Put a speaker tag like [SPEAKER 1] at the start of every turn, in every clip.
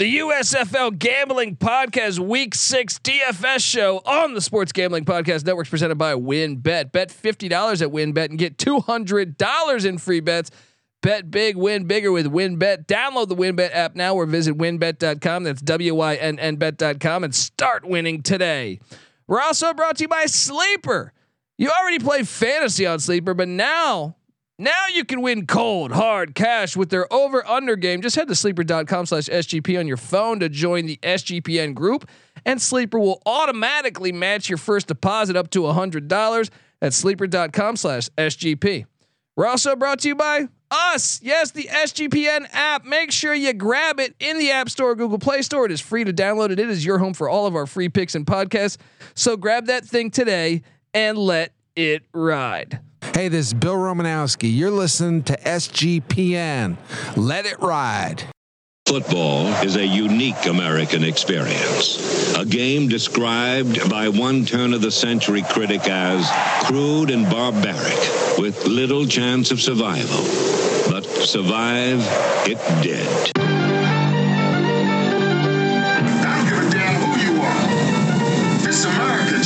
[SPEAKER 1] The USFL Gambling Podcast Week Six DFS show on the Sports Gambling Podcast Network presented by WynnBET. Bet fifty dollars at WynnBET and get two hundred dollars in free bets. Bet big, win bigger with WynnBET. Download the WynnBET app now or visit wynnbet.com. That's W Y N N bet.com and start winning today. We're also brought to you by Sleeper. You already play fantasy on Sleeper, but now now you can win cold, hard cash with their over under game. Just head to sleeper.com slash SGP on your phone to join the SGPN group, and Sleeper will automatically match your first deposit up to $100 at sleeper.com slash SGP. We're also brought to you by us. Yes, the SGPN app. Make sure you grab it in the App Store, Google Play Store. It is free to download it. It is your home for all of our free picks and podcasts. So grab that thing today and let it ride.
[SPEAKER 2] Hey, this is Bill Romanowski. You're listening to SGPN. Let it ride.
[SPEAKER 3] Football is a unique American experience. A game described by one turn of the century critic as crude and barbaric, with little chance of survival. But survive it did.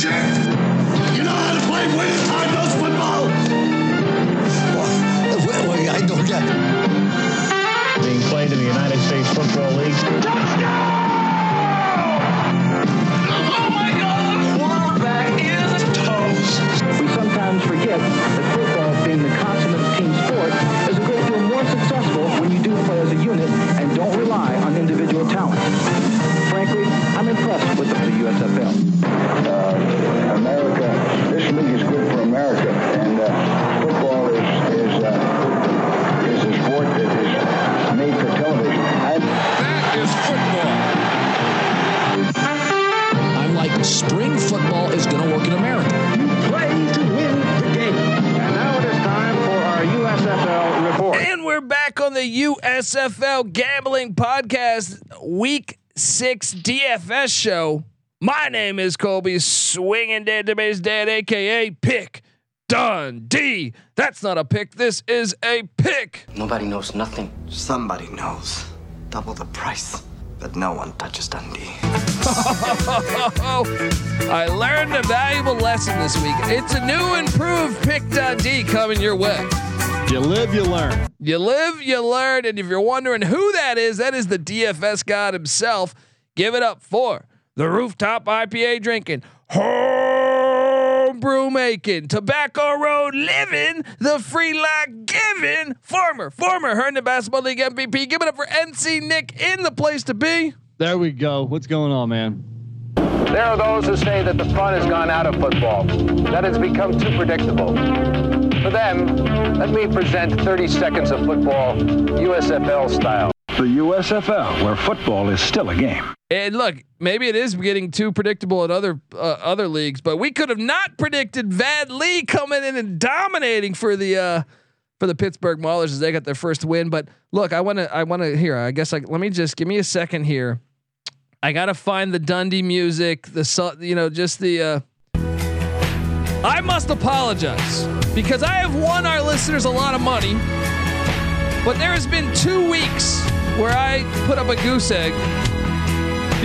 [SPEAKER 4] I
[SPEAKER 5] the United States Football League.
[SPEAKER 6] Toast.
[SPEAKER 7] We sometimes forget that football, being the consummate team sport, is a great deal more successful when you do play as a unit and don't rely on individual talent. Frankly, I'm impressed with the USFL. USFL
[SPEAKER 1] Gambling Podcast Week Six DFS show. My name is Colby Swinging Database Dad, aka Pick Dundee. That's not a pick. This is a pick.
[SPEAKER 8] Nobody knows nothing. Somebody knows. Double the price. But no one touches Dundee.
[SPEAKER 1] I learned a valuable lesson this week. It's a new improved Pick Dundee coming your way.
[SPEAKER 9] You live, you learn.
[SPEAKER 1] You live, you learn, and if you're wondering who that is, that is the DFS god himself. Give it up for the rooftop IPA drinking, home brew making, tobacco road living, the free life giving, former, former Herndon Basketball League MVP. Give it up for NC Nick in the place to be.
[SPEAKER 9] There we go. What's going on, man?
[SPEAKER 5] There are those who say that the fun has gone out of football, that it's become too predictable. For them, let me present 30 seconds of football, USFL style.
[SPEAKER 10] the USFL, where football is still a game.
[SPEAKER 1] And look, maybe it is getting too predictable at other uh, other leagues, but we could have not predicted Vad Lee coming in and dominating for the uh, for the Pittsburgh Maulers as they got their first win. But look, I want to I want to hear. I guess like let me just give me a second here. I gotta find the Dundee music. The you know just the. Uh, I must apologize because I have won our listeners a lot of money, but there has been two weeks where I put up a goose egg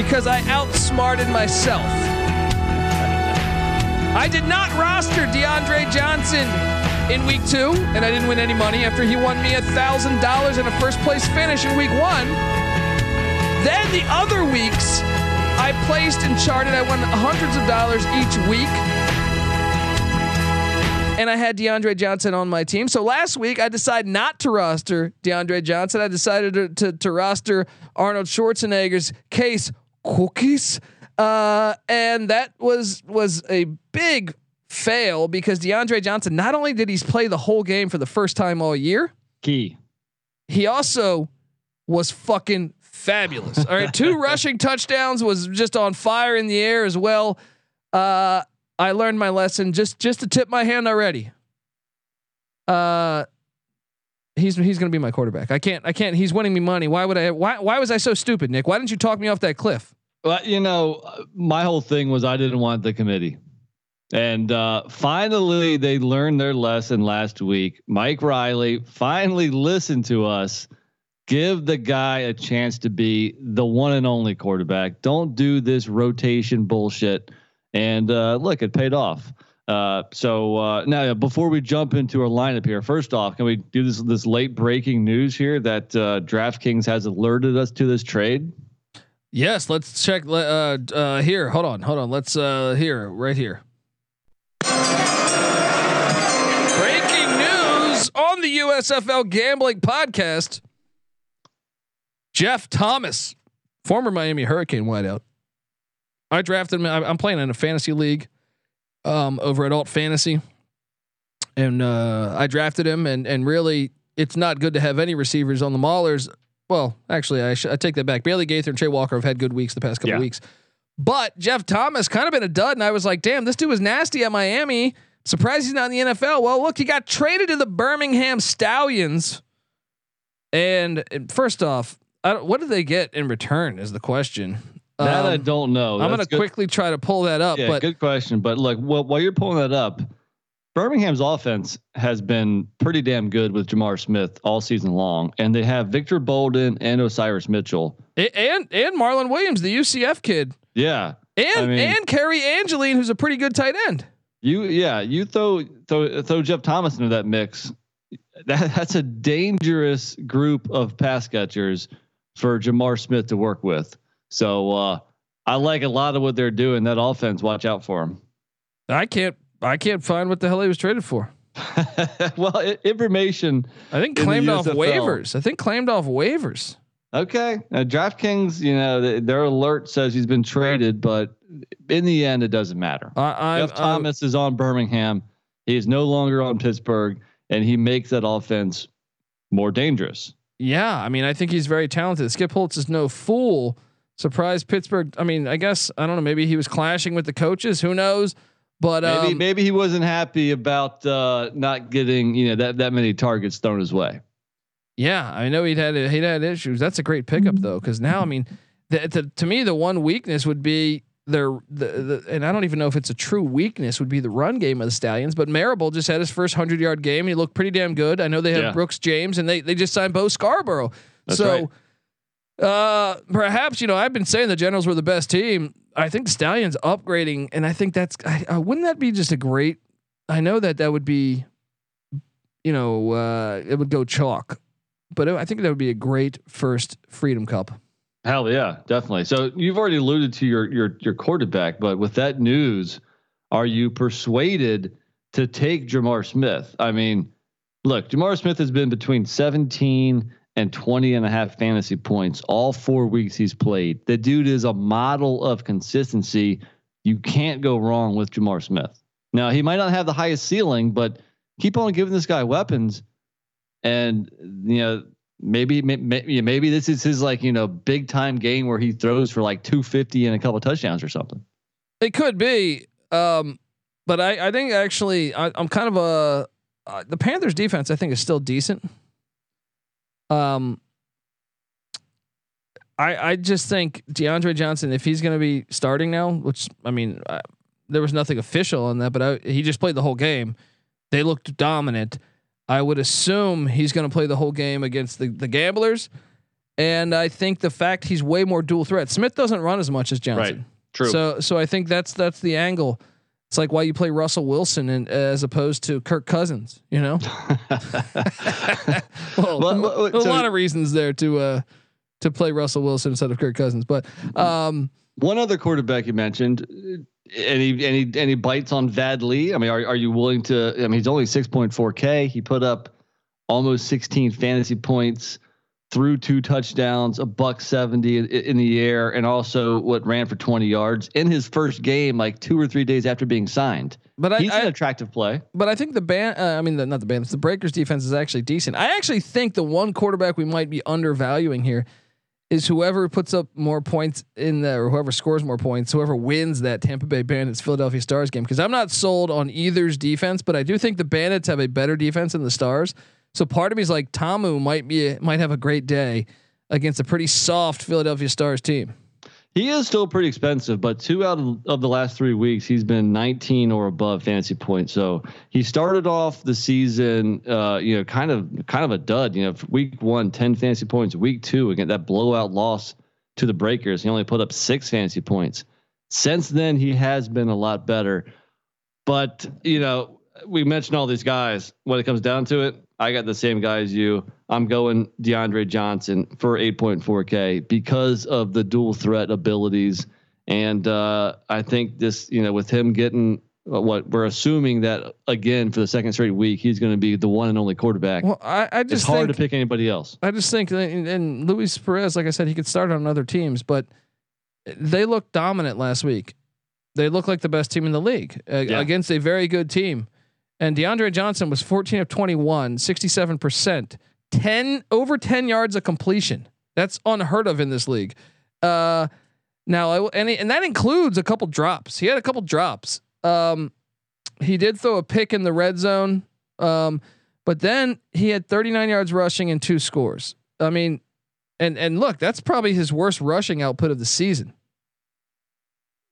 [SPEAKER 1] because I outsmarted myself. I did not roster DeAndre Johnson in week two, and I didn't win any money after he won me a thousand dollars in a first place finish in week one. Then the other weeks, I placed and charted. I won hundreds of dollars each week. And I had DeAndre Johnson on my team. So last week I decided not to roster DeAndre Johnson. I decided to, to, to roster Arnold Schwarzenegger's Case Cookus. Uh, and that was was a big fail because DeAndre Johnson not only did he play the whole game for the first time all year,
[SPEAKER 9] Key.
[SPEAKER 1] he also was fucking fabulous. All right, two rushing touchdowns was just on fire in the air as well. Uh, I learned my lesson. Just just to tip my hand already. Uh, he's he's gonna be my quarterback. I can't I can't. He's winning me money. Why would I? Why why was I so stupid, Nick? Why didn't you talk me off that cliff?
[SPEAKER 9] Well, you know, my whole thing was I didn't want the committee. And uh, finally, they learned their lesson last week. Mike Riley finally listened to us, Give the guy a chance to be the one and only quarterback. Don't do this rotation bullshit. And uh, look, it paid off. Uh, so uh, now, before we jump into our lineup here, first off, can we do this this late breaking news here that uh, DraftKings has alerted us to this trade?
[SPEAKER 1] Yes, let's check. Uh, uh, here, hold on, hold on. Let's uh, here, right here. Breaking news on the USFL Gambling Podcast. Jeff Thomas, former Miami Hurricane wideout. I drafted him. I'm playing in a fantasy league um, over at Alt Fantasy, and uh, I drafted him. And and really, it's not good to have any receivers on the Maulers. Well, actually, I, sh- I take that back. Bailey Gaither and Trey Walker have had good weeks the past couple
[SPEAKER 9] Yeah.
[SPEAKER 1] weeks, but Jeff Thomas kind of been a dud. And I was like, damn, this dude was nasty at Miami. Surprised he's not in the NFL. Well, look, he got traded to the Birmingham Stallions. And, and first off, what did they get in return? Is the question.
[SPEAKER 9] That I
[SPEAKER 1] Um,
[SPEAKER 9] don't know.
[SPEAKER 1] I'm gonna quickly try to pull that up,
[SPEAKER 9] Yeah,
[SPEAKER 1] but
[SPEAKER 9] good question. But look, while, while you're pulling that up, Birmingham's offense has been pretty damn good with J'Mar Smith all season long, and they have Victor Bolden and Osiris Mitchell.
[SPEAKER 1] And and Marlon Williams, the UCF kid,
[SPEAKER 9] Yeah,
[SPEAKER 1] and
[SPEAKER 9] I mean-
[SPEAKER 1] and Cary Angeline, who's a pretty good tight end.
[SPEAKER 9] you yeah you throw throw throw Jeff Thomas into that mix. That that's a dangerous group of pass catchers for J'Mar Smith to work with. So uh, I like a lot of what they're doing. That offense, watch out for them.
[SPEAKER 1] I can't I can't find what the hell he was traded for.
[SPEAKER 9] well, i- information.
[SPEAKER 1] I think
[SPEAKER 9] In
[SPEAKER 1] claimed off
[SPEAKER 9] USFL.
[SPEAKER 1] waivers. I think claimed off waivers.
[SPEAKER 9] Okay, uh, DraftKings, you know, th- their alert says he's been traded, but in the end, it doesn't matter.
[SPEAKER 1] I, I,
[SPEAKER 9] Jeff Thomas is on Birmingham. He is no longer on Pittsburgh, and he makes that offense more dangerous.
[SPEAKER 1] yeah, I mean, I think he's very talented. Skip Holtz is no fool. Surprised Pittsburgh. I mean, I guess I don't know. Maybe he was clashing with the coaches. Who knows? But
[SPEAKER 9] Maybe
[SPEAKER 1] um,
[SPEAKER 9] maybe he wasn't happy about uh, not getting you know that that many targets thrown his way.
[SPEAKER 1] Yeah, I know he'd had he'd had issues. That's a great pickup though, because now I mean, the, the, to me the one weakness would be their the, the and I don't even know if it's a true weakness would be the run game of the Stallions. But Marable just had his first hundred yard game. He looked pretty damn good. I know they have
[SPEAKER 9] Yeah.
[SPEAKER 1] Brooks James and they they just signed Bo Scarborough.
[SPEAKER 9] That's
[SPEAKER 1] so.
[SPEAKER 9] right.
[SPEAKER 1] Uh, perhaps you know I've been saying the Generals were the best team. I think Stallions upgrading, and I think that's I, uh, wouldn't that be just a great? I know that that would be, you know, uh, it would go chalk, but I think that would be a great first Freedom Cup.
[SPEAKER 9] Hell yeah, definitely. So you've already alluded to your your your quarterback, but with that news, are you persuaded to take J'Mar Smith? I mean, look, J'Mar Smith has been between 17 and 20 and a half fantasy points all four weeks he's played. The dude is a model of consistency. You can't go wrong with J'Mar Smith. Now, he might not have the highest ceiling, but keep on giving this guy weapons and you know maybe may- may- maybe this is his like you know big time game where he throws for like 250 and a couple touchdowns or something
[SPEAKER 1] It could be, um, but I, I think actually I, I'm kind of a uh, the Panthers defense. I think is still decent. Um, I I just think DeAndre Johnson, if he's going to be starting now, which I mean, uh, there was nothing official on that, but I, he just played the whole game. They looked dominant. I would assume he's going to play the whole game against the the Gamblers, and I think the fact he's way more dual threat. Smith doesn't run as much as Johnson. Right.
[SPEAKER 9] True.
[SPEAKER 1] So so I think that's that's the angle. It's like why you play Russell Wilson and as opposed to Kirk Cousins, you know. well,
[SPEAKER 9] Well, well,
[SPEAKER 1] a,
[SPEAKER 9] so-
[SPEAKER 1] lot of reasons there to uh to play Russell Wilson instead of Kirk Cousins, but um
[SPEAKER 9] one other quarterback you mentioned uh, any any any bites on Vad Lee? I mean, are are you willing to? I mean, he's only 6.4k. He put up almost 16 fantasy points, threw two touchdowns, a buck 70 in, in the air, and also what ran for 20 yards in his first game, like two or three days after being signed.
[SPEAKER 1] but I,
[SPEAKER 9] He's
[SPEAKER 1] I
[SPEAKER 9] an attractive play.
[SPEAKER 1] but I think the band uh, I mean the, not the Bandits, the Breakers defense is actually decent. I actually think the one quarterback we might be undervaluing here is whoever puts up more points in the or whoever scores more points, whoever wins that Tampa Bay Bandits Philadelphia Stars game. Because I'm not sold on either's defense, but I do think the Bandits have a better defense than the Stars. So part of me is like Ta'amu might be might have a great day against a pretty soft Philadelphia Stars team.
[SPEAKER 9] he is still pretty expensive, but two out of, of the last three weeks, he's been 19 or above fantasy points. So he started off the season, uh, you know, kind of kind of a dud. You know, week one, 10 fantasy points. Week two, again that blowout loss to the Breakers, he only put up six fantasy points. Since then, he has been a lot better. But you know, we mentioned all these guys. When it comes down to it, I got the same guy as you. I'm going DeAndre Johnson for 8.4K because of the dual threat abilities. And uh, I think this, you know, with him getting uh, what we're assuming that again for the second straight week, he's going to be the one and only quarterback.
[SPEAKER 1] Well, I, I just
[SPEAKER 9] it's hard
[SPEAKER 1] think,
[SPEAKER 9] to pick anybody else.
[SPEAKER 1] I just think, and, and Luis Perez, like I said, he could start on other teams, but they looked dominant last week. They look like the best team in the league uh,
[SPEAKER 9] Yeah.
[SPEAKER 1] against a very good team. And DeAndre Johnson was 14 of 21, 67%, 10 over 10 yards of completion. That's unheard of in this league. Uh, now, I and, he- and that includes a couple drops. He had a couple drops. Um, he did throw a pick in the red zone. Um, but then he had 39 yards rushing and two scores. I mean, and and look, that's probably his worst rushing output of the season.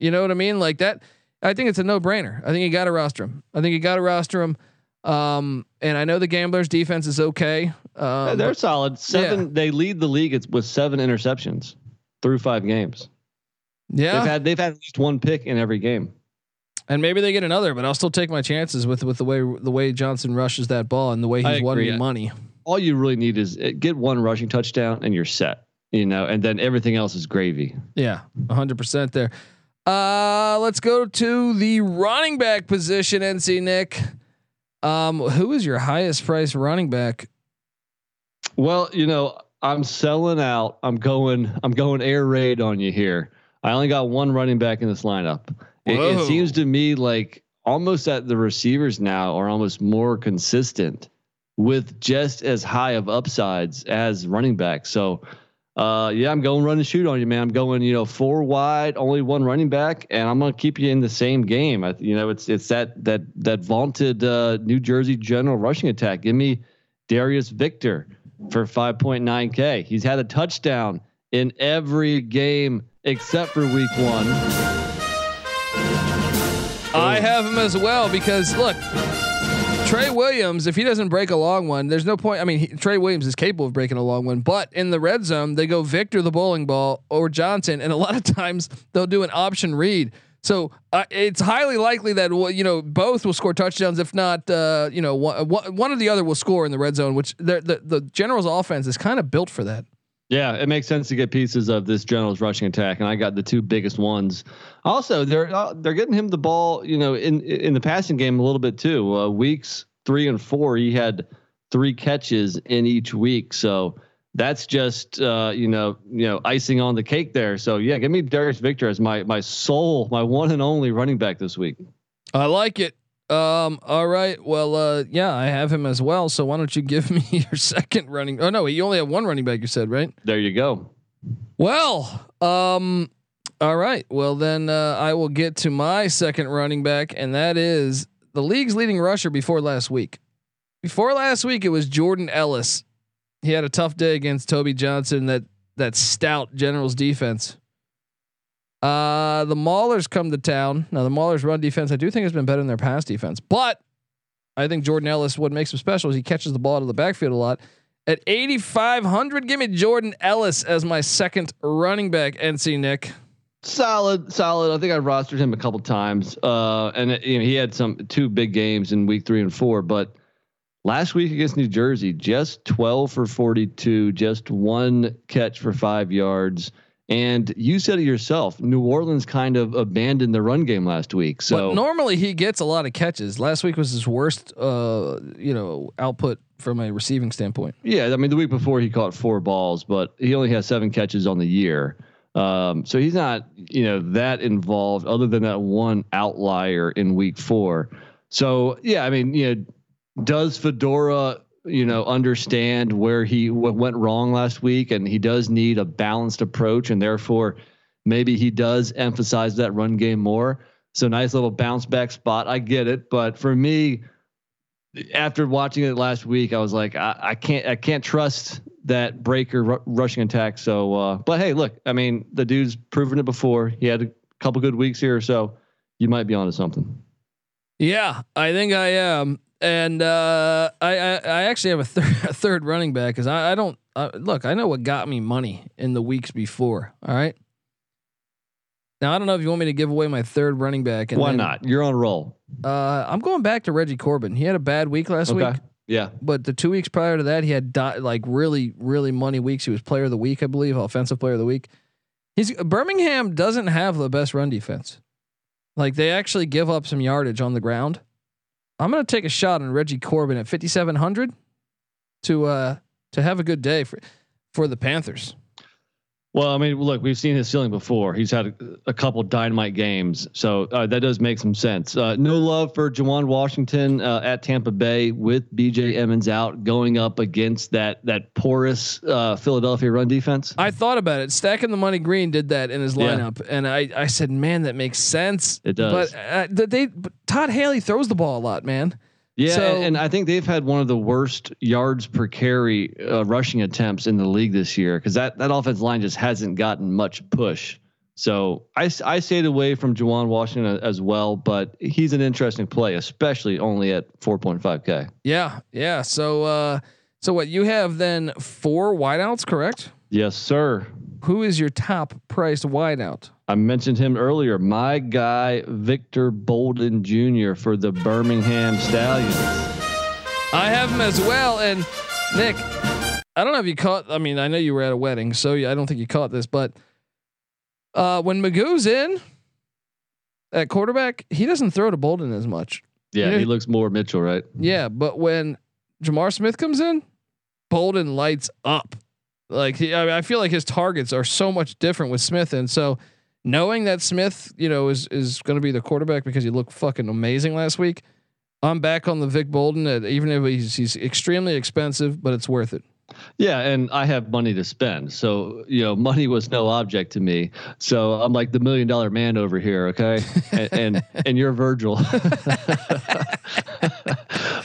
[SPEAKER 1] You know what I mean? Like that. I think it's a no brainer. I think you got to roster him. I think you got to roster him. Um, and I know the Gamblers' defense is okay. Um,
[SPEAKER 9] They're solid. Seven.
[SPEAKER 1] yeah.
[SPEAKER 9] They lead the league with seven interceptions through five games.
[SPEAKER 1] yeah,
[SPEAKER 9] They've had they've had at least one pick in every game.
[SPEAKER 1] and maybe they get another, but I'll still take my chances with with the way the way Johnson rushes that ball and the way he's won me money.
[SPEAKER 9] All you really need is uh, get one rushing touchdown and you're set. You know, and then everything else is gravy.
[SPEAKER 1] Yeah, hundred percent there. Uh, let's go to the running back position. NC Nick, um, who is your highest price running back?
[SPEAKER 9] Well, you know, I'm selling out. I'm going. I'm going air raid on you here. I only got one running back in this lineup. It, it seems to me like almost that the receivers now are almost more consistent with just as high of upsides as running back. So, uh, yeah, I'm going run and shoot on you, man. I'm going, you know, four wide, only one running back, and I'm gonna keep you in the same game. I, you know, it's it's that that that vaunted uh, New Jersey general rushing attack. Give me Darius Victor for 5.9K. He's had a touchdown in every game except for week one.
[SPEAKER 1] I have him as well because look, Trey Williams, if he doesn't break a long one, there's no point. I mean, he, Trey Williams is capable of breaking a long one, but in the red zone, they go Victor the bowling ball or Johnson, and a lot of times they'll do an option read. So uh, it's highly likely that you know both will score touchdowns. If not, uh, you know one, one or the other will score in the red zone. Which the, the Generals' offense is kind of built for that.
[SPEAKER 9] Yeah, it makes sense to get pieces of this Generals rushing attack, and I got the two biggest ones. Also, they're uh, they're getting him the ball, you know, in in the passing game a little bit too. Uh, weeks three and four, he had three catches in each week, so that's just uh, you know you know icing on the cake there. So yeah, give me Darius Victor as my my sole, my one and only running back this week.
[SPEAKER 1] I like it. Um, all right. Well, uh, yeah, I have him as well. So why don't you give me your second running? Oh no, you only have one running back. You said right.
[SPEAKER 9] There you go.
[SPEAKER 1] Well, um, all right. Well, then uh, I will get to my second running back, and that is the league's leading rusher before last week. Before last week, it was Jordan Ellis. He had a tough day against Toby Johnson. That that stout Generals defense. Uh, the Maulers come to town. Now the Maulers run defense, I do think has been better than their pass defense, but I think Jordan Ellis, what makes him special is he catches the ball out of the backfield a lot. At 8,500, give me Jordan Ellis as my second running back. NC Nick.
[SPEAKER 9] Solid, solid. I think I rostered him a couple times, uh, and you know, he had some two big games in week three and four. But last week against New Jersey, just twelve for forty-two, just one catch for five yards. And you said it yourself. New Orleans kind of abandoned the run game last week. So
[SPEAKER 1] but normally he gets a lot of catches. Last week was his worst, uh, you know, output from a receiving standpoint.
[SPEAKER 9] Yeah, I mean the week before he caught four balls, but he only has seven catches on the year. Um, so he's not, you know, that involved other than that one outlier in week four. So yeah, I mean, you know, does Fedora, you know, understand where he what went wrong last week, and he does need a balanced approach, and therefore maybe he does emphasize that run game more. So nice little bounce back spot. I get it, but for me, after watching it last week, I was like, I, I can't, I can't trust that breaker ru- rushing attack. So, uh, but hey, look, I mean, the dude's proven it before. He had a couple good weeks here, so you might be onto something.
[SPEAKER 1] Yeah, I think I am, and uh, I, I I actually have a, thir- a third running back because I, I don't uh, look. I know what got me money in the weeks before. All right. Now I don't know if you want me to give away my third running back. And
[SPEAKER 9] Why
[SPEAKER 1] then,
[SPEAKER 9] not? You're on a roll.
[SPEAKER 1] Uh, I'm going back to Reggie Corbin. He had a bad week last
[SPEAKER 9] Okay.
[SPEAKER 1] week,
[SPEAKER 9] Yeah.
[SPEAKER 1] but the two weeks prior to that, he had like really, really money weeks. He was player of the week, I believe, offensive player of the week. He's Birmingham doesn't have the best run defense. Like they actually give up some yardage on the ground. I'm gonna take a shot on Reggie Corbin at 5700 to uh to have a good day for for the Panthers.
[SPEAKER 9] Well, I mean, look, we've seen his ceiling before. He's had a, a couple dynamite games, so uh, that does make some sense. Uh, no love for Juwan Washington uh, at Tampa Bay with B.J. Emmons out, going up against that that porous uh, Philadelphia run defense.
[SPEAKER 1] I thought about it. Stacking the money green did that in his
[SPEAKER 9] Yeah.
[SPEAKER 1] lineup, and I I said, man, that makes sense.
[SPEAKER 9] It does.
[SPEAKER 1] But uh, they but Todd Haley throws the ball a lot, man.
[SPEAKER 9] Yeah,
[SPEAKER 1] So-
[SPEAKER 9] and, I think they've had one of the worst yards per carry uh, rushing attempts in the league this year because that that offensive line just hasn't gotten much push. So I, I stayed away from Juwan Washington as well, but he's an interesting play, especially only at 4.5k.
[SPEAKER 1] Yeah, yeah. So uh so what you have then four wideouts, correct?
[SPEAKER 9] Yes, sir.
[SPEAKER 1] Who is your top priced wideout?
[SPEAKER 9] I mentioned him earlier. My guy Victor Bolden Jr. for the Birmingham Stallions.
[SPEAKER 1] I have him as well. And Nick, I don't know if you caught. I mean, I know you were at a wedding, so I don't think you caught this. But uh, when McGough's in at quarterback, he doesn't throw to Bolden as much.
[SPEAKER 9] Yeah,
[SPEAKER 1] Yeah.
[SPEAKER 9] he looks more Mitchell, right?
[SPEAKER 1] Yeah, but when J'Mar Smith comes in, Bolden lights up. Like he, I, mean, I feel like his targets are so much different with Smith, and so knowing that Smith, you know, is is going to be the quarterback because he looked fucking amazing last week. I'm back on the Vic Bolden, at, even if he's he's extremely expensive, but it's worth it.
[SPEAKER 9] Yeah, and I have money to spend. So, you know, money was no object to me. So I'm like the million dollar man over here, okay? and and, and you're Virgil.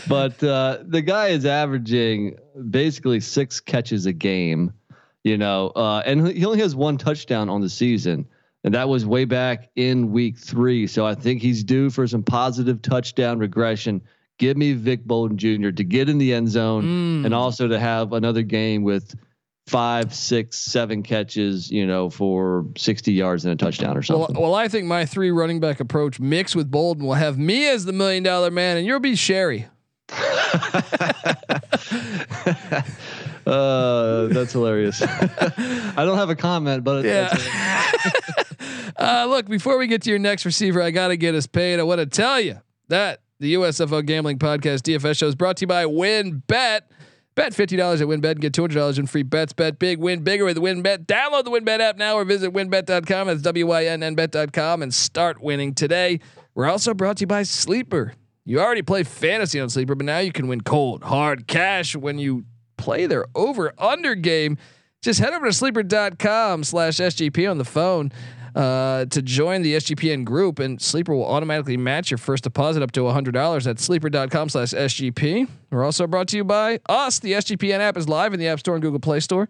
[SPEAKER 9] but uh, the guy is averaging basically six catches a game, you know, uh, and he only has one touchdown on the season. And that was way back in week three. So I think he's due for some positive touchdown regression. Give me Vic Bolden Jr. to get in the end zone
[SPEAKER 1] Mm.
[SPEAKER 9] and also to have another game with five, six, seven catches, you know, for 60 yards and a touchdown or
[SPEAKER 1] Well,
[SPEAKER 9] something.
[SPEAKER 1] well, I think my three running back approach mixed with Bolden will have me as the million dollar man, and you'll be Sherry.
[SPEAKER 9] uh, that's hilarious. I don't have a comment, but
[SPEAKER 1] Yeah. Uh, look, before we get to your next receiver, I got to get us paid. I want to tell you that the USFL Gambling Podcast DFS show is brought to you by WynnBET. Bet fifty dollars at WynnBET and get two hundred dollars in free bets. Bet big, win bigger with WynnBET. Download the WynnBET app now or visit WynnBET.com. That's W Y N N Bet.com and start winning today. We're also brought to you by Sleeper. You already play fantasy on Sleeper, but now you can win cold, hard cash when you play their over under game. Just head over to sleeper.com slash SGP on the phone uh, to join the SGPN group, and Sleeper will automatically match your first deposit up to $100 at sleeper.com slash SGP. We're also brought to you by us. The SGPN app is live in the App Store and Google Play Store.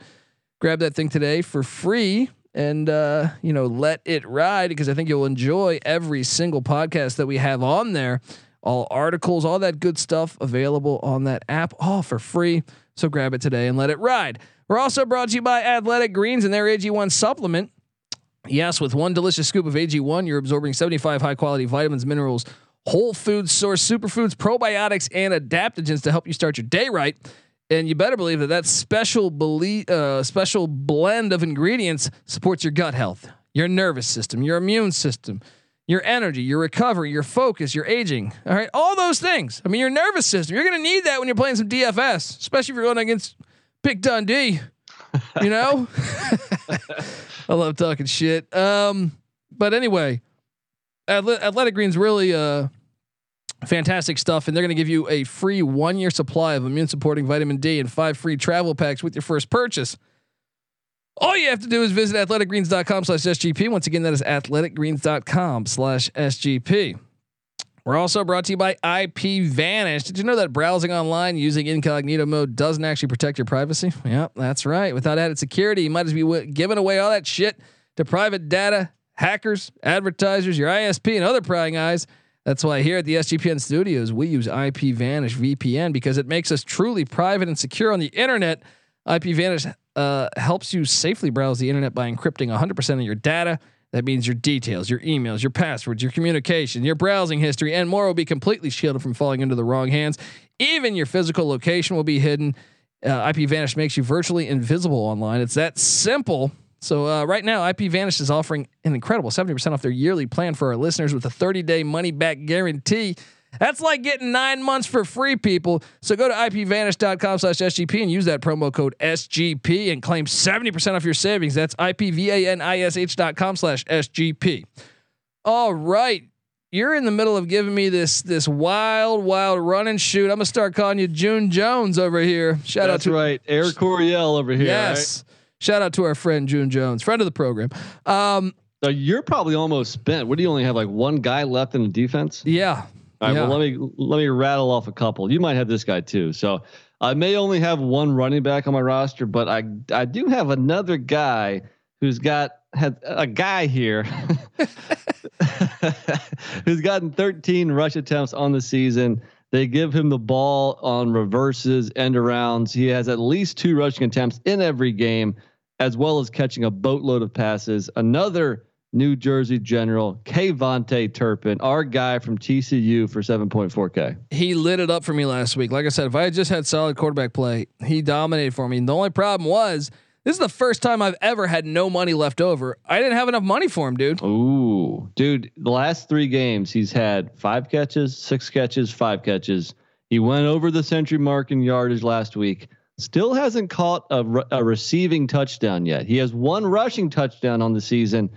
[SPEAKER 1] Grab that thing today for free and uh, you know let it ride because I think you'll enjoy every single podcast that we have on there. All articles, all that good stuff available on that app, all for free. So grab it today and let it ride. We're also brought to you by Athletic Greens and their AG1 supplement. Yes, with one delicious scoop of AG1, you're absorbing 75 high quality vitamins, minerals, whole food source superfoods, probiotics, and adaptogens to help you start your day right. And you better believe that that special belie- uh, special blend of ingredients supports your gut health, your nervous system, your immune system, your energy, your recovery, your focus, your aging. All right, all those things. I mean, your nervous system. You're going to need that when you're playing some DFS, especially if you're going against Pick Dundee. You know, I love talking shit. Um, but anyway, Athletic Greens really uh fantastic stuff, and they're going to give you a free one year supply of immune supporting vitamin D and five free travel packs with your first purchase. All you have to do is visit athleticgreens.com slash SGP. Once again, that is athleticgreens.com slash SGP. We're also brought to you by IP Vanish. Did you know that browsing online using incognito mode doesn't actually protect your privacy? Yep, that's right. Without added security, you might as well be giving away all that shit to private data, hackers, advertisers, your ISP, and other prying eyes. That's why here at the SGPN studios, we use IP Vanish VPN because it makes us truly private and secure on the internet. IP Vanish uh, helps you safely browse the internet by encrypting 100% of your data. That means your details, your emails, your passwords, your communication, your browsing history, and more will be completely shielded from falling into the wrong hands. Even your physical location will be hidden. Uh, IP Vanish makes you virtually invisible online. It's that simple. So uh, right now, IP Vanish is offering an incredible 70% off their yearly plan for our listeners with a 30-day money-back guarantee. That's like getting nine months for free, people. So go to ipvanish.com slash SGP and use that promo code SGP and claim 70% off your savings. That's ipvanish.com slash SGP. All right. You're in the middle of giving me this this wild, wild run and shoot. I'm gonna start calling you June Jones over here. Shout
[SPEAKER 9] That's
[SPEAKER 1] out to
[SPEAKER 9] right, Air Coryell over here.
[SPEAKER 1] Yes. Shout out to our friend June Jones, friend of the program. Um,
[SPEAKER 9] so you're probably almost spent. What do you only have like one guy left in the defense?
[SPEAKER 1] Yeah.
[SPEAKER 9] All right.
[SPEAKER 1] Yeah.
[SPEAKER 9] Well, let me let me rattle off a couple. You might have this guy too. So I may only have one running back on my roster, but I I do have another guy who's got had a guy here who's gotten 13 rush attempts on the season. They give him the ball on reverses, end arounds. He has at least two rushing attempts in every game, as well as catching a boatload of passes. Another New Jersey General, KaVontae Turpin, our guy from TCU for 7.4K.
[SPEAKER 1] he lit it up for me last week. Like I said, if I had just had solid quarterback play, he dominated for me. And the only problem was this is the first time I've ever had no money left over. I didn't have enough money for him, dude.
[SPEAKER 9] Ooh, dude, the last three games he's had five catches, six catches, five catches. He went over the century mark in yardage last week. Still hasn't caught a, re- a receiving touchdown yet. He has one rushing touchdown on the season.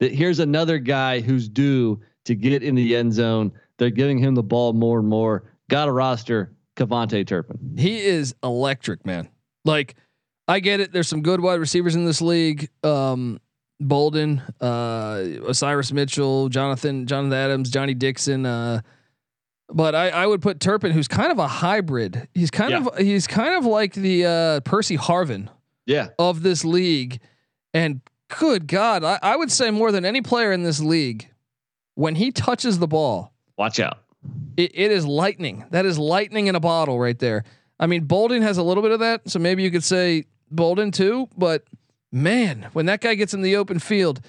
[SPEAKER 9] That here's another guy who's due to get in the end zone. They're giving him the ball more and more. Got a roster, KaVontae Turpin.
[SPEAKER 1] He is electric, man. Like, I get it. There's some good wide receivers in this league. Um, Bolden, uh, Osiris Mitchell, Jonathan, Jonathan Adams, Johnnie Dixon. Uh, but I, I would put Turpin, who's kind of a hybrid. He's kind
[SPEAKER 9] Yeah.
[SPEAKER 1] of he's kind of like the uh, Percy Harvin
[SPEAKER 9] Yeah,
[SPEAKER 1] of this league. And good God, I, I would say more than any player in this league, when he touches the ball,
[SPEAKER 9] watch out.
[SPEAKER 1] it, it is lightning. That is lightning in a bottle right there. I mean, Bolden has a little bit of that, so maybe you could say Bolden too. But man, when that guy gets in the open field,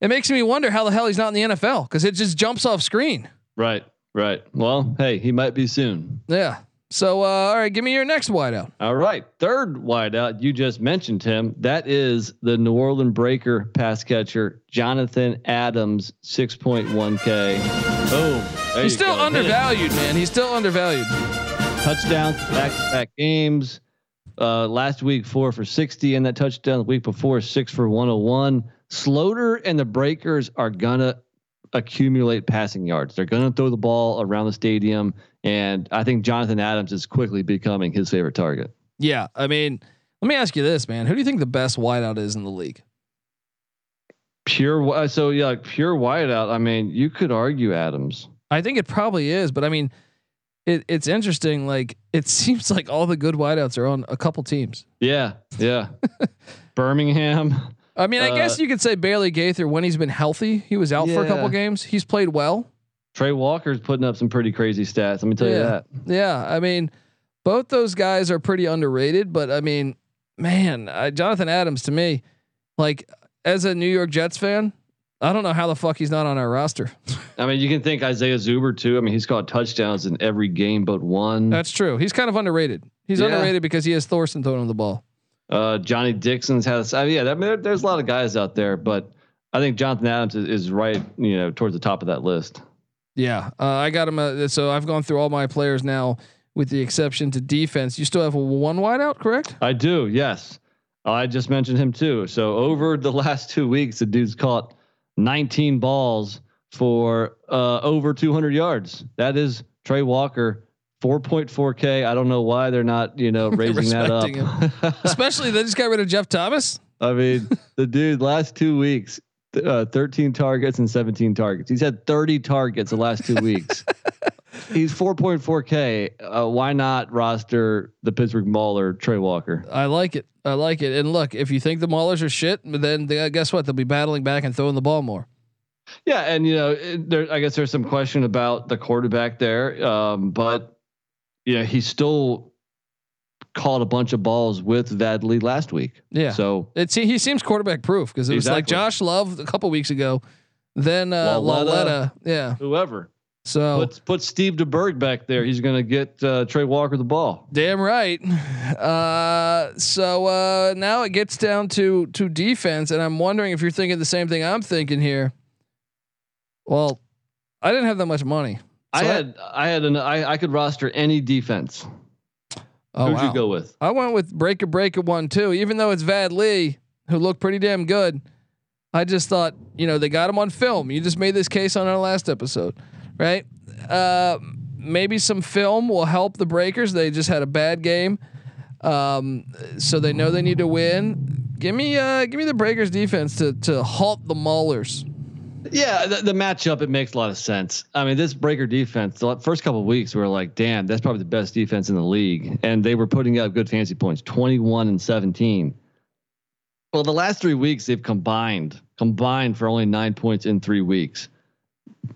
[SPEAKER 1] it makes me wonder how the hell he's not in the NFL because it just jumps off screen.
[SPEAKER 9] Right, right. Well, hey, he might be soon.
[SPEAKER 1] Yeah. So, uh, all right, give me your next wideout.
[SPEAKER 9] All right. Third wideout, you just mentioned him. That is the New Orleans Breaker pass catcher, Jonathan Adams, 6.1K. Boom.
[SPEAKER 1] He's still
[SPEAKER 9] go.
[SPEAKER 1] Undervalued, man. He's still undervalued.
[SPEAKER 9] Touchdowns, back to back games. Uh, last week, four for 60, and that touchdown the week before, six for 101. Sloter and the Breakers are going to accumulate passing yards. They're going to throw the ball around the stadium. And I think Jonathan Adams is quickly becoming his favorite target.
[SPEAKER 1] Yeah. I mean, let me ask you this, man. Who do you think the best wideout is in the league?
[SPEAKER 9] Pure, wi- so yeah, like pure whiteout. I mean, you could argue Adams.
[SPEAKER 1] I think it probably is, but I mean, it, it's interesting. Like, it seems like all the good wideouts are on a couple teams.
[SPEAKER 9] Yeah, yeah. Birmingham.
[SPEAKER 1] I mean, I
[SPEAKER 9] Uh,
[SPEAKER 1] guess you could say Bailey Gaither when he's been healthy. He was out for a couple games. He's played well.
[SPEAKER 9] Trey Walker's putting up some pretty crazy stats. Let me tell you that.
[SPEAKER 1] Yeah, I mean, both those guys are pretty underrated. But I mean, man, uh, Jonathan Adams to me, like as a New York Jets fan, I don't know how the fuck he's not on our roster.
[SPEAKER 9] I mean, you can think Isaiah Zuber too. I mean, he's got touchdowns in every game but one.
[SPEAKER 1] That's true. He's kind of underrated. He's
[SPEAKER 9] Yeah.
[SPEAKER 1] underrated because he has Thorson throwing him the ball.
[SPEAKER 9] Uh, Johnnie Dixon's has. I mean, yeah, I mean, there- there's a lot of guys out there, but I think Jonathan Adams is, is right. You know, towards the top of that list.
[SPEAKER 1] Yeah, uh, I got him. Uh, so I've gone through all my players now, with the exception to defense. You still have one wideout, correct?
[SPEAKER 9] I do. Yes, I just mentioned him too. So over the last two weeks, the dude's caught 19 balls for uh, over 200 yards. That is Trey Walker. 4.4k. I don't know why they're not, you know, raising that up.
[SPEAKER 1] Especially they just got rid of Jeff Thomas.
[SPEAKER 9] I mean, the dude last two weeks, uh, 13 targets and 17 targets. He's had 30 targets the last two weeks. he's 4.4k. Uh, why not roster the Pittsburgh Mauler Trey Walker?
[SPEAKER 1] I like it. I like it. And look, if you think the Maulers are shit, then they, guess what? They'll be battling back and throwing the ball more.
[SPEAKER 9] Yeah, and you know, it, there. I guess there's some question about the quarterback there, um, but you know, he still caught a bunch of balls with Vad Lee last week.
[SPEAKER 1] Yeah.
[SPEAKER 9] So
[SPEAKER 1] it's he seems quarterback proof because it was like Josh Love a couple weeks ago, then uh, Lauletta. Yeah.
[SPEAKER 9] whoever
[SPEAKER 1] So
[SPEAKER 9] put put Steve DeBerg back there, he's going to get uh, Trey Walker the ball.
[SPEAKER 1] Damn right. Uh, so uh, now it gets down to to defense, and I'm wondering if you're thinking the same thing I'm thinking here. Well, I didn't have that much money.
[SPEAKER 9] I
[SPEAKER 1] So
[SPEAKER 9] had I had an I, I could roster any defense.
[SPEAKER 1] Oh,
[SPEAKER 9] Who'd
[SPEAKER 1] wow.
[SPEAKER 9] you go with?
[SPEAKER 1] I went with Breaker Breaker one too, even though it's Vad Lee who looked pretty damn good. I just thought, you know, they got him on film. You just made this case on our last episode, right? Uh, maybe some film will help the Breakers. They just had a bad game, um, so they know they need to win. Give me, uh, give me the Breakers defense to to halt the Maulers.
[SPEAKER 9] Yeah, the, the matchup it makes a lot of sense. I mean, this breaker defense, the first couple weeks, we were like, damn, that's probably the best defense in the league, and they were putting up good fantasy points, twenty-one and seventeen. Well, the last three weeks they've combined combined for only nine points in three weeks.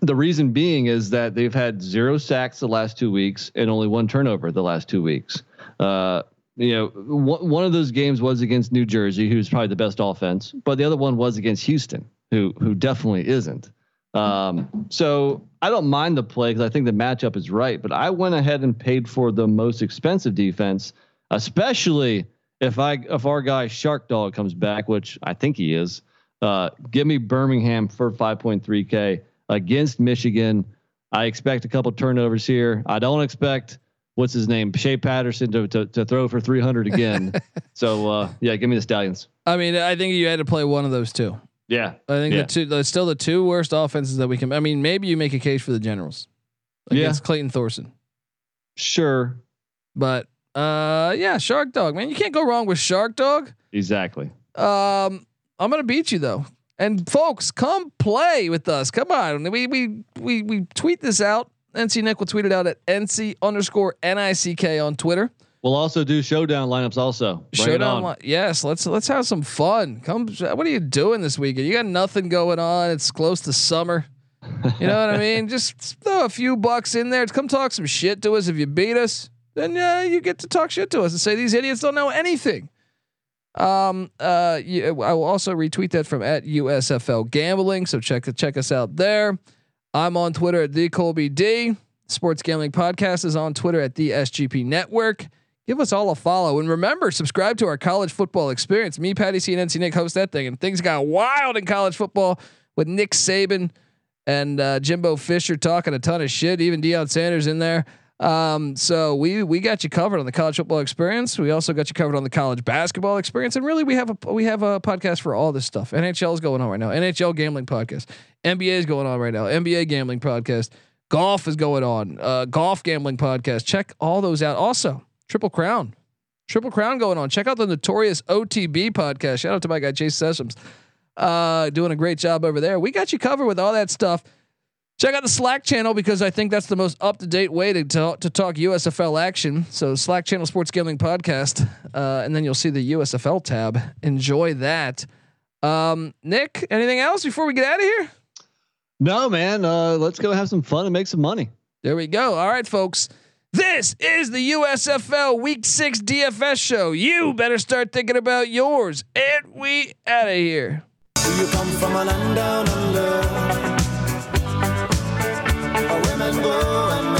[SPEAKER 9] The reason being is that they've had zero sacks the last two weeks and only one turnover the last two weeks. Uh, you know, one one of those games was against New Jersey, who's probably the best offense, but the other one was against Houston, who who definitely isn't. Um, so I don't mind the play because I think the matchup is right, but I went ahead and paid for the most expensive defense, especially if I if our guy Shark Dog comes back, which I think he is. Uh, give me Birmingham for 5.3k against Michigan. I expect a couple turnovers here. I don't expect what's his name Shea Patterson to to, to throw for 300 again. so uh, yeah, give me the Stallions.
[SPEAKER 1] I mean, I think you had to play one of those two.
[SPEAKER 9] Yeah,
[SPEAKER 1] I think
[SPEAKER 9] Yeah.
[SPEAKER 1] the two, the, still the two worst offenses that we can. I mean, maybe you make a case for the Generals
[SPEAKER 9] Yeah.
[SPEAKER 1] against Clayton Thorson.
[SPEAKER 9] sure,
[SPEAKER 1] But uh, yeah, Shark Dog, man, you can't go wrong with Shark Dog.
[SPEAKER 9] exactly.
[SPEAKER 1] Um, I'm gonna beat you though, and folks, come play with us. Come on, we we we we tweet this out. NC Nick will tweet it out at NC underscore NICK on Twitter.
[SPEAKER 9] We'll also do showdown lineups. Also, Bring
[SPEAKER 1] Showdown, li- yes. Let's let's have some fun. Come, what are you doing this weekend? You got nothing going on. It's close to summer. You know what I mean? Just throw a few bucks in there. Come talk some shit to us. If you beat us, then uh, you get to talk shit to us and say these idiots don't know anything. Um. Uh. I will also retweet that from at USFL Gambling. So check check us out there. I'm on Twitter at the Colby D. Sports Gambling Podcast is on Twitter at the SGP Network. Give us all a follow and remember, subscribe to our college football experience. Me, Patty C, and NC Nick host that thing, and things got wild in college football with Nick Saban and uh, Jimbo Fisher talking a ton of shit. Even Deion Sanders in there. Um, so we we got you covered on the college football experience. We also got you covered on the college basketball experience, and really we have a we have a podcast for all this stuff. NHL is going on right now. NHL gambling podcast. NBA is going on right now. NBA gambling podcast. Golf is going on. Uh, golf gambling podcast. Check all those out. Also, Triple Crown. Triple Crown going on. Check out the Notorious OTB podcast. Shout out to my guy Chase Sessoms. Uh, doing a great job over there. We got you covered with all that stuff. Check out the Slack channel because I think that's the most up to date way to talk, to talk USFL action. So Slack channel Sports Gambling Podcast, uh, and then you'll see the USFL tab. Enjoy that. Um, Nick, anything else before we get out of here?
[SPEAKER 9] No, man. Uh, let's go have some fun and make some money.
[SPEAKER 1] There we go. All right, folks. This is the USFL Week Six DFS show. You better start thinking about yours, and we out of here.
[SPEAKER 11] Do you come from a land down under? Where women go and